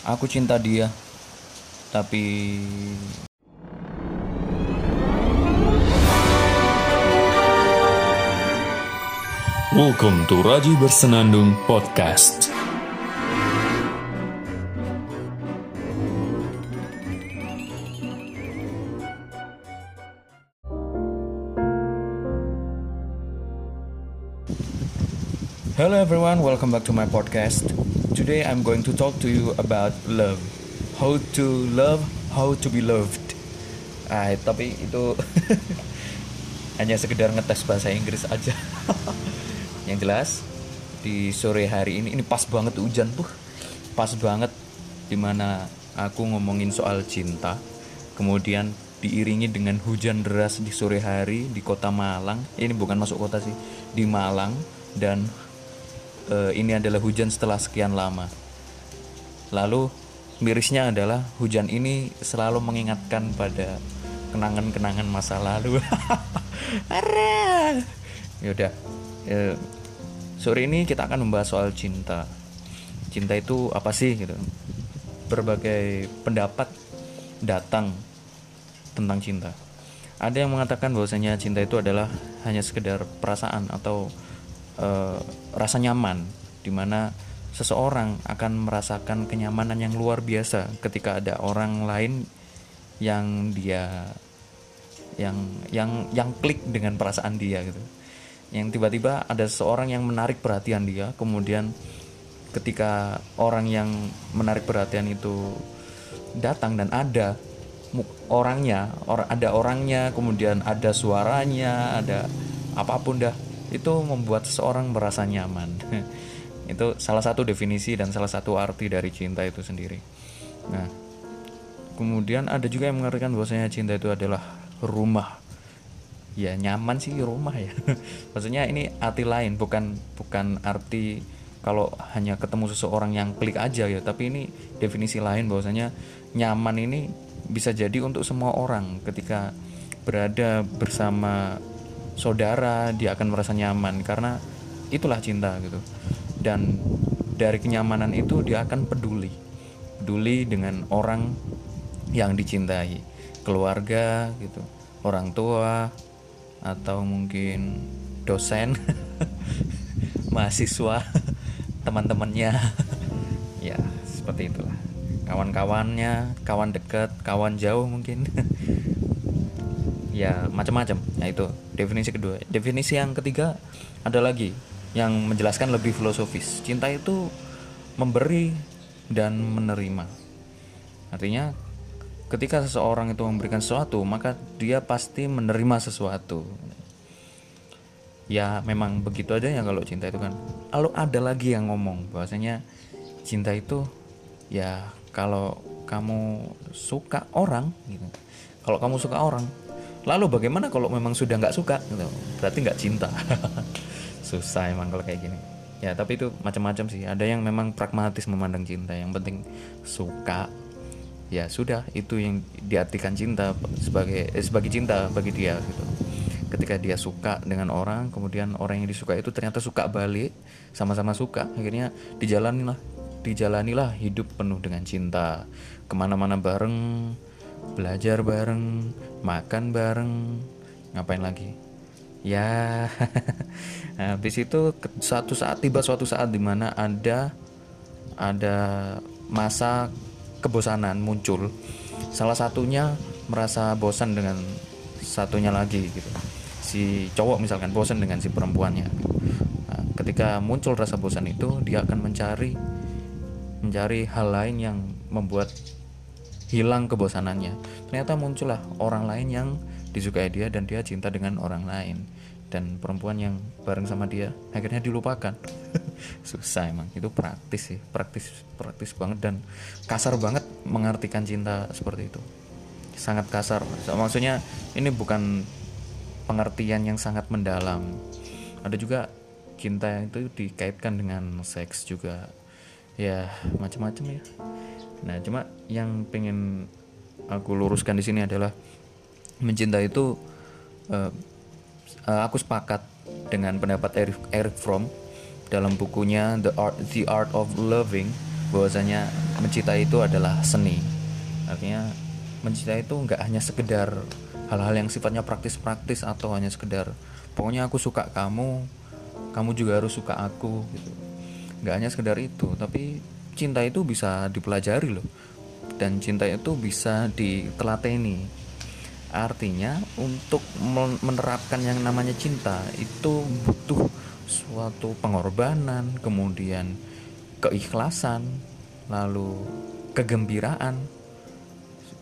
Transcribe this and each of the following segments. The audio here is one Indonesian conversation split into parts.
Aku cinta dia, tapi Welcome to Raji Bersenandung Podcast. Everyone, welcome back to my podcast. Today I'm going to talk to you about love. How to love, how to be loved. Ah, tapi itu hanya sekedar ngetes bahasa Inggris aja. Yang jelas di sore hari ini ini pas banget hujan tuh. Pas banget di mana aku ngomongin soal cinta. Kemudian diiringi dengan hujan deras di sore hari di kota Malang. Ini bukan masuk kota sih, di Malang dan eh, ini adalah hujan setelah sekian lama. Lalu mirisnya adalah hujan ini selalu mengingatkan pada kenangan-kenangan masa lalu. Yaudah, eh, sore ini kita akan membahas soal cinta. Cinta itu apa sih gitu? Berbagai pendapat datang tentang cinta. Ada yang mengatakan bahwasanya cinta itu adalah hanya sekedar perasaan atau eh, rasa nyaman di mana seseorang akan merasakan kenyamanan yang luar biasa ketika ada orang lain yang dia yang yang yang klik dengan perasaan dia gitu. Yang tiba-tiba ada seseorang yang menarik perhatian dia, kemudian ketika orang yang menarik perhatian itu datang dan ada orangnya, or, ada orangnya, kemudian ada suaranya, ada apa pun dah, itu membuat seseorang merasa nyaman. itu salah satu definisi dan salah satu arti dari cinta itu sendiri. Nah, kemudian ada juga yang mengatakan bahwasanya cinta itu adalah rumah. Ya nyaman sih rumah ya. Maksudnya ini arti lain, bukan bukan arti kalau hanya ketemu seseorang yang klik aja ya, tapi ini definisi lain bahwasanya nyaman ini bisa jadi untuk semua orang ketika berada bersama saudara dia akan merasa nyaman karena itulah cinta gitu. Dan dari kenyamanan itu dia akan peduli peduli dengan orang yang dicintai keluarga gitu orang tua atau mungkin dosen mahasiswa teman-temannya. Ya seperti itulah. Kawan-kawannya kawan dekat kawan jauh mungkin ya macam-macam. Nah itu definisi kedua. Definisi yang ketiga ada lagi yang menjelaskan lebih filosofis. Cinta itu memberi dan menerima. Artinya ketika seseorang itu memberikan sesuatu maka dia pasti menerima sesuatu. Ya memang begitu aja ya kalau cinta itu kan. Lalu ada lagi yang ngomong bahwasanya cinta itu ya kalau kamu suka orang gitu. Kalau kamu suka orang lalu bagaimana kalau memang sudah nggak suka? Gitu. Berarti nggak cinta. Susah emang kalau kayak gini. Ya tapi itu macam-macam sih. Ada yang memang pragmatis memandang cinta. Yang penting suka. Ya sudah. Itu yang diartikan cinta sebagai eh, sebagai cinta bagi dia gitu. Ketika dia suka dengan orang kemudian orang yang disuka itu ternyata suka balik sama-sama suka akhirnya dijalanilah dijalanilah hidup penuh dengan cinta. Ke mana-mana bareng belajar bareng makan bareng. Ngapain lagi? Ya habis itu suatu saat tiba suatu saat di mana ada ada masa kebosanan muncul. Salah satunya merasa bosan dengan satunya lagi gitu. Si cowok misalkan bosan dengan si perempuannya. Nah, ketika muncul rasa bosan itu dia akan mencari mencari hal lain yang membuat hilang kebosanannya. Ternyata muncullah orang lain yang disukai dia dan dia cinta dengan orang lain. Dan perempuan yang bareng sama dia akhirnya dilupakan. Susah emang. Itu praktis sih. Praktis praktis banget dan kasar banget mengartikan cinta seperti itu. Sangat kasar. Maksudnya ini bukan pengertian yang sangat mendalam. Ada juga cinta itu dikaitkan dengan seks juga ya macam-macam ya. Nah cuma yang pengen aku luruskan di sini adalah mencinta itu eh, aku sepakat dengan pendapat Eric, Eric Fromm dalam bukunya The Art The Art of Loving bahwasanya mencintai itu adalah seni. Artinya mencintai itu nggak hanya sekedar hal-hal yang sifatnya praktis-praktis atau hanya sekedar pokoknya aku suka kamu kamu juga harus suka aku gitu nggak hanya sekedar itu tapi cinta itu bisa dipelajari loh. Dan cinta itu bisa ditelateni. Artinya untuk menerapkan yang namanya cinta itu butuh suatu pengorbanan kemudian keikhlasan lalu kegembiraan.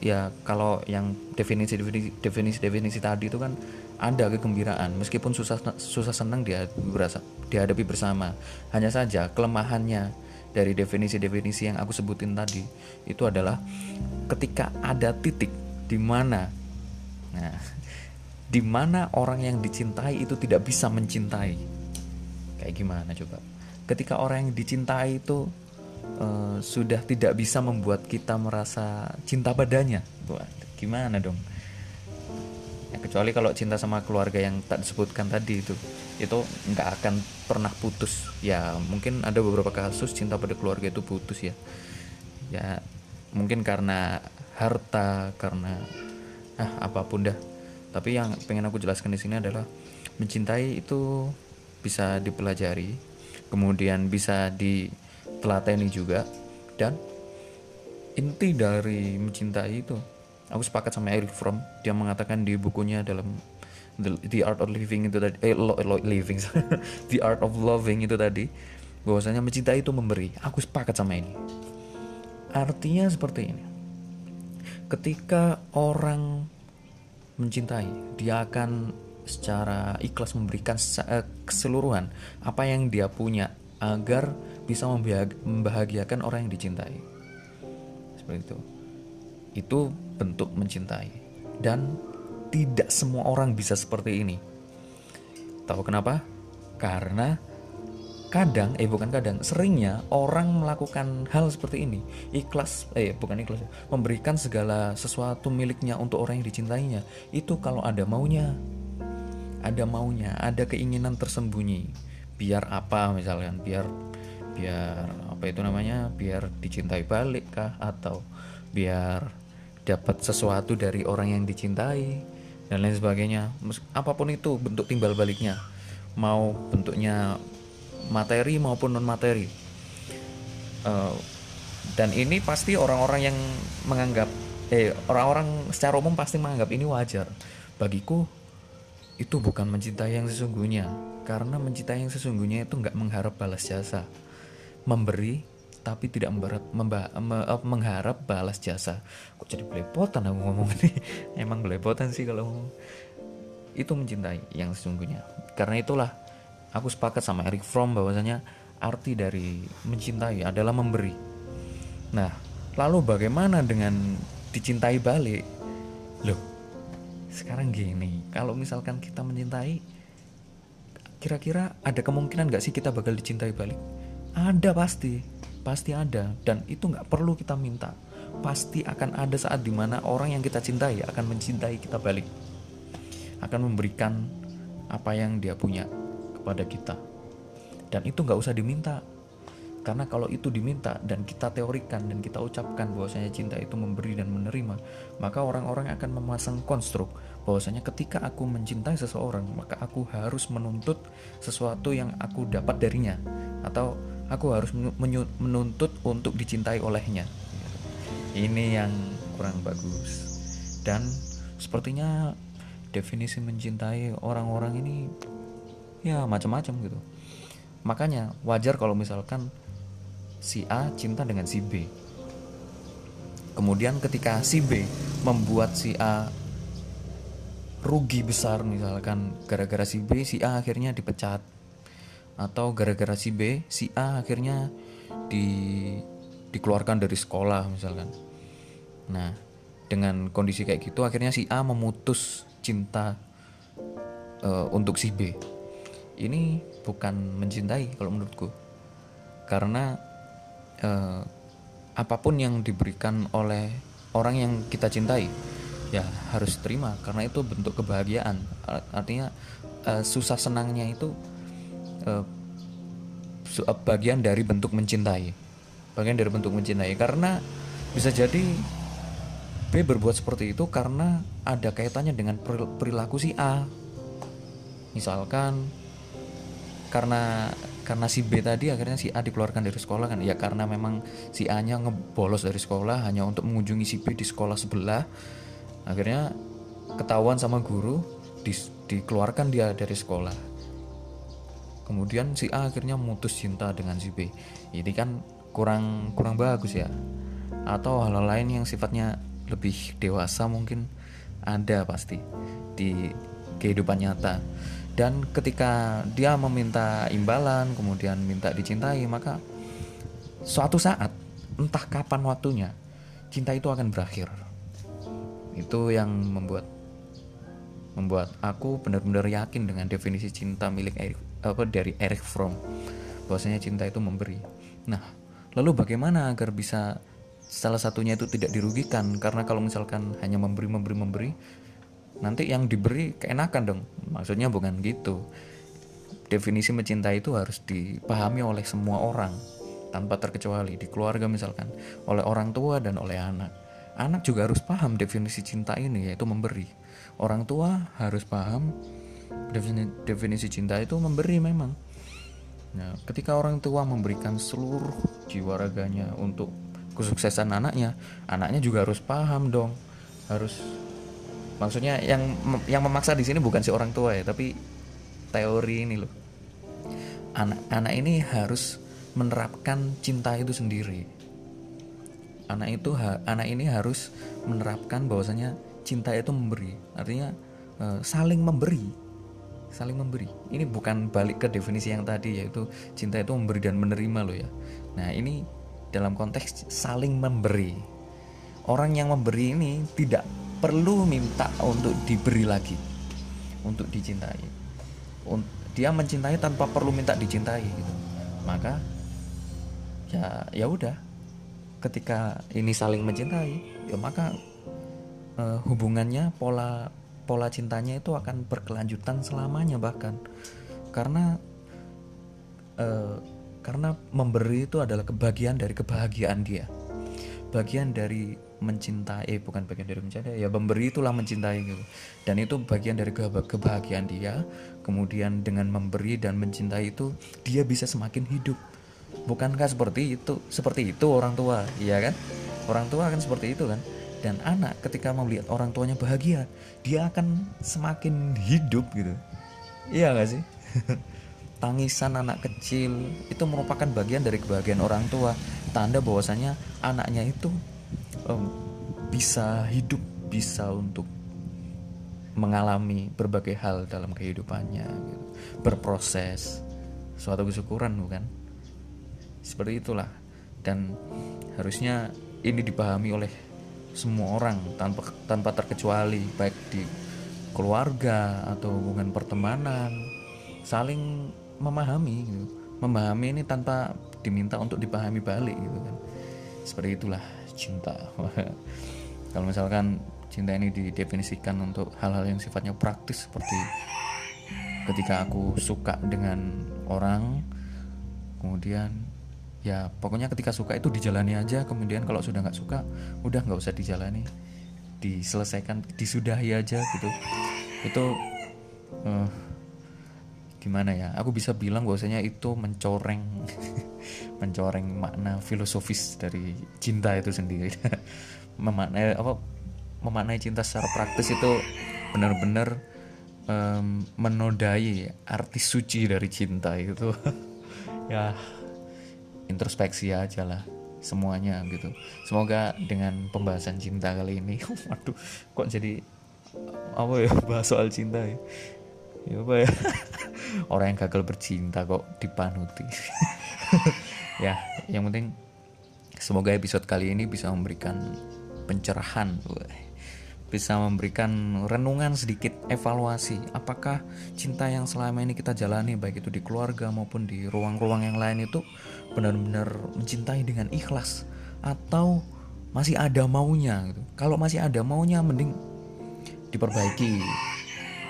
Ya kalau yang definisi definisi definisi definisi tadi itu kan ada kegembiraan. Meskipun susah susah senang dia berasa dihadapi bersama. Hanya saja kelemahannya dari definisi-definisi yang aku sebutin tadi itu adalah ketika ada titik di mana nah di mana orang yang dicintai itu tidak bisa mencintai. Kayak gimana coba? Ketika orang yang dicintai itu uh, sudah tidak bisa membuat kita merasa cinta padanya. Buat, gimana dong ya, kecuali kalau cinta sama keluarga yang tak disebutkan tadi itu itu nggak akan pernah putus. Ya mungkin ada beberapa kasus cinta pada keluarga itu putus ya. Ya mungkin karena harta karena ah apa pun dah. Tapi yang pengen aku jelaskan di sini adalah mencintai itu bisa dipelajari kemudian bisa ditelateni juga dan inti dari mencintai itu aku sepakat sama Eric Fromm. Dia mengatakan di bukunya dalam the, the art of living itu tadi eh lo, lo, living the art of loving itu tadi bahwasanya mencintai itu memberi. Aku sepakat sama ini. Artinya seperti ini. Ketika orang mencintai dia akan secara ikhlas memberikan eh, keseluruhan apa yang dia punya agar bisa membahagiakan orang yang dicintai. Seperti itu itu bentuk mencintai dan tidak semua orang bisa seperti ini. Tahu kenapa? Karena kadang, eh bukan kadang, seringnya orang melakukan hal seperti ini. Ikhlas, eh bukan ikhlas, memberikan segala sesuatu miliknya untuk orang yang dicintainya. Itu kalau ada maunya. Ada maunya, ada keinginan tersembunyi. Biar apa misalkan, biar biar apa itu namanya? Biar dicintai balik kah atau biar dapat sesuatu dari orang yang dicintai dan lain sebagainya. Apa pun itu bentuk timbal baliknya. Mau bentuknya materi maupun non materi uh, dan ini pasti orang-orang yang menganggap eh orang-orang secara umum pasti menganggap ini wajar. Bagiku itu bukan mencintai yang sesungguhnya. Karena mencintai yang sesungguhnya itu nggak mengharap balas jasa. Memberi tapi tidak membarat, memba, me, uh, mengharap balas jasa. Kok jadi belepotan aku ngomong ini? Emang belepotan sih kalau ngomong. Itu mencintai yang sesungguhnya. Karena itulah aku sepakat sama Eric Fromm bahwasanya arti dari mencintai adalah memberi. Nah, lalu bagaimana dengan dicintai balik? Loh, sekarang gini, kalau misalkan kita mencintai, kira-kira ada kemungkinan gak sih kita bakal dicintai balik? Ada pasti pasti ada dan itu nggak perlu kita minta. Pasti akan ada saat di mana orang yang kita cintai akan mencintai kita balik. Akan memberikan apa yang dia punya kepada kita. Dan itu nggak usah diminta. Karena kalau itu diminta dan kita teorikan dan kita ucapkan bahwasanya cinta itu memberi dan menerima maka orang-orang akan memasang konstruk bahwasanya ketika aku mencintai seseorang maka aku harus menuntut sesuatu yang aku dapat darinya. Atau aku harus menuntut untuk dicintai olehnya. Ini yang kurang bagus. Dan sepertinya definisi mencintai orang-orang ini ya macam-macam gitu. Makanya wajar kalau misalkan si A cinta dengan si B. Kemudian ketika si B membuat si A rugi besar misalkan gara-gara si B si A akhirnya dipecat atau gara-gara si B si A akhirnya di dikeluarkan dari sekolah misalkan. Nah dengan kondisi kayak gitu akhirnya si A memutus cinta uh, untuk si B. Ini bukan mencintai kalau menurutku. Karena uh, apa pun yang diberikan oleh orang yang kita cintai ya harus terima. Karena itu bentuk kebahagiaan. Artinya uh, susah senangnya itu uh, bagian dari bentuk mencintai. Bagian dari bentuk mencintai. Karena bisa jadi B berbuat seperti itu karena ada kaitannya dengan perilaku si A. Misalkan karena karena si B tadi akhirnya si A dikeluarkan dari sekolah kan? Ya karena memang si A nya ngebolos dari sekolah hanya untuk mengunjungi si B di sekolah sebelah. Akhirnya ketahuan sama guru di, dikeluarkan dia dari sekolah kemudian si A akhirnya memutus cinta dengan si B. Ini kan kurang kurang bagus ya. Atau hal, -hal lain yang sifatnya lebih dewasa mungkin ada pasti di kehidupan nyata. Dan ketika dia meminta imbalan kemudian minta dicintai maka suatu saat entah kapan waktunya cinta itu akan berakhir. Itu yang membuat membuat aku benar-benar yakin dengan definisi cinta milik apa dari Eric Fromm. Bahwasanya cinta itu memberi. Nah lalu bagaimana agar bisa salah satunya itu tidak dirugikan? Karena kalau misalkan hanya memberi memberi memberi nanti yang diberi keenakan dong. Maksudnya bukan gitu. Definisi mencintai itu harus dipahami oleh semua orang tanpa terkecuali. Di keluarga misalkan oleh orang tua dan oleh anak. Anak juga harus paham definisi cinta ini yaitu memberi. Orang tua harus paham definisi, definisi cinta itu memberi memang. Nah ketika orang tua memberikan seluruh jiwa raganya untuk kesuksesan anaknya anaknya juga harus paham dong. Harus maksudnya yang yang memaksa di sini bukan si orang tua ya tapi teori ini loh. Anak-anak ini harus menerapkan cinta itu sendiri. Anak itu anak ini harus menerapkan bahwasanya cinta itu memberi. Artinya e, saling memberi saling memberi. Ini bukan balik ke definisi yang tadi yaitu cinta itu memberi dan menerima loh ya. Nah ini dalam konteks saling memberi. Orang yang memberi ini tidak perlu minta untuk diberi lagi untuk dicintai. Dia mencintai tanpa perlu minta dicintai gitu. Maka ya ya udah. Ketika ini saling mencintai ya maka uh, hubungannya pola pola cintanya itu akan berkelanjutan selamanya bahkan. Karena uh, karena memberi itu adalah kebahagiaan dari kebahagiaan dia. Bagian dari mencintai eh, bukan bagian dari mencintai ya memberi itulah mencintai gitu. Dan itu bagian dari kebahagiaan dia. Kemudian dengan memberi dan mencintai itu dia bisa semakin hidup. Bukankah seperti itu seperti itu orang tua? Iya kan? Orang tua akan seperti itu kan dan anak ketika melihat orang tuanya bahagia dia akan semakin hidup gitu. Iya gak sih? Tangisan anak kecil itu merupakan bagian dari kebahagiaan orang tua. Tanda bahwasanya anaknya itu um, bisa hidup bisa untuk mengalami berbagai hal dalam kehidupannya gitu. berproses. Suatu kesyukuran bukan? Seperti itulah. Dan harusnya ini dipahami oleh semua orang tanpa tanpa terkecuali baik di keluarga atau hubungan pertemanan saling memahami gitu. memahami ini tanpa diminta untuk dipahami balik gitu kan seperti itulah cinta kalau misalkan cinta ini didefinisikan untuk hal-hal yang sifatnya praktis seperti ketika aku suka dengan orang kemudian ya pokoknya ketika suka itu dijalani aja. Kemudian kalau sudah nggak suka udah nggak usah dijalani. Diselesaikan disudahi aja gitu. Itu uh, gimana ya? Aku bisa bilang bahwasanya itu mencoreng mencoreng makna filosofis dari cinta itu sendiri. Memaknai apa memaknai cinta secara praktis itu benar-benar um, menodai arti suci dari cinta itu. Ya introspeksi aja lah semuanya gitu. Semoga dengan pembahasan cinta kali ini waduh kok jadi apa ya bahas soal cinta ya? Ya apa ya? Orang yang gagal bercinta kok dipanuti. Ya yang penting semoga episode kali ini bisa memberikan pencerahan bisa memberikan renungan sedikit evaluasi. Apakah cinta yang selama ini kita jalani baik itu di keluarga maupun di ruang-ruang yang lain itu benar-benar mencintai dengan ikhlas? Atau masih ada maunya gitu. kalau masih ada maunya mending diperbaiki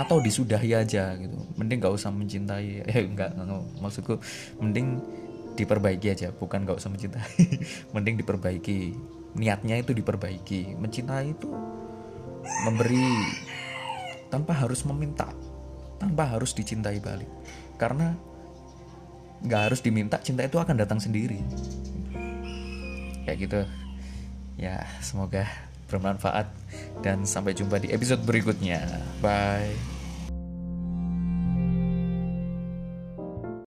atau disudahi aja gitu. Mending gak usah mencintai. Eh enggak, enggak maksudku mending diperbaiki aja bukan gak usah mencintai. Mending diperbaiki. Niatnya itu diperbaiki. Mencintai itu memberi tanpa harus meminta tanpa harus dicintai balik. Karena nggak harus diminta cinta itu akan datang sendiri. Kayak gitu. Ya semoga bermanfaat dan sampai jumpa di episode berikutnya. Bye